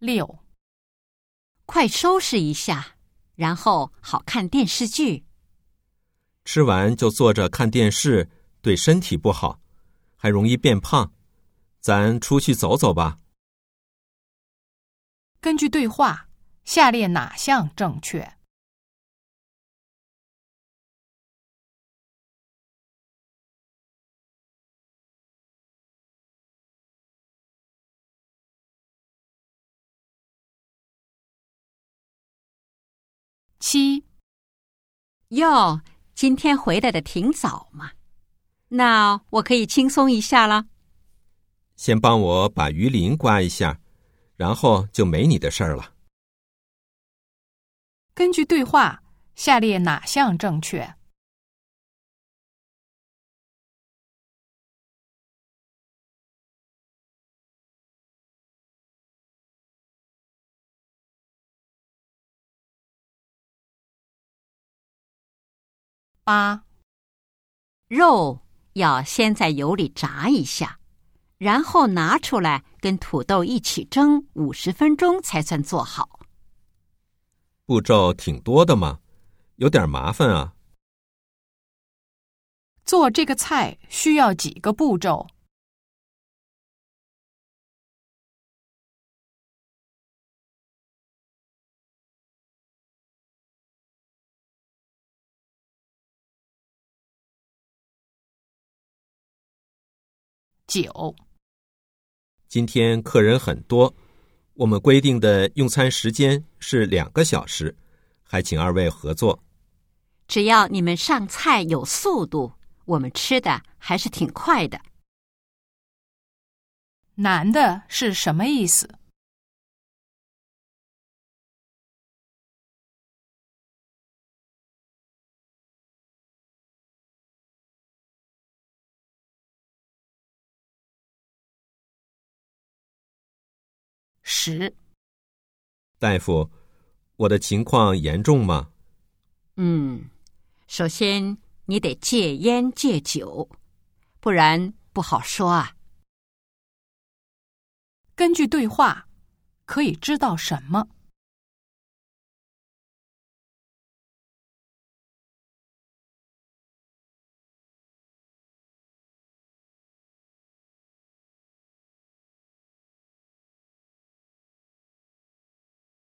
六，快收拾一下，然后好看电视剧。吃完就坐着看电视，对身体不好，还容易变胖。咱出去走走吧。根据对话，下列哪项正确？七，哟，今天回来的挺早嘛，那我可以轻松一下了。先帮我把鱼鳞刮一下，然后就没你的事儿了。根据对话，下列哪项正确？八，肉要先在油里炸一下，然后拿出来跟土豆一起蒸五十分钟才算做好。步骤挺多的嘛，有点麻烦啊。做这个菜需要几个步骤？九。今天客人很多，我们规定的用餐时间是两个小时，还请二位合作。只要你们上菜有速度，我们吃的还是挺快的。难的是什么意思？十，大夫，我的情况严重吗？嗯，首先你得戒烟戒酒，不然不好说啊。根据对话，可以知道什么？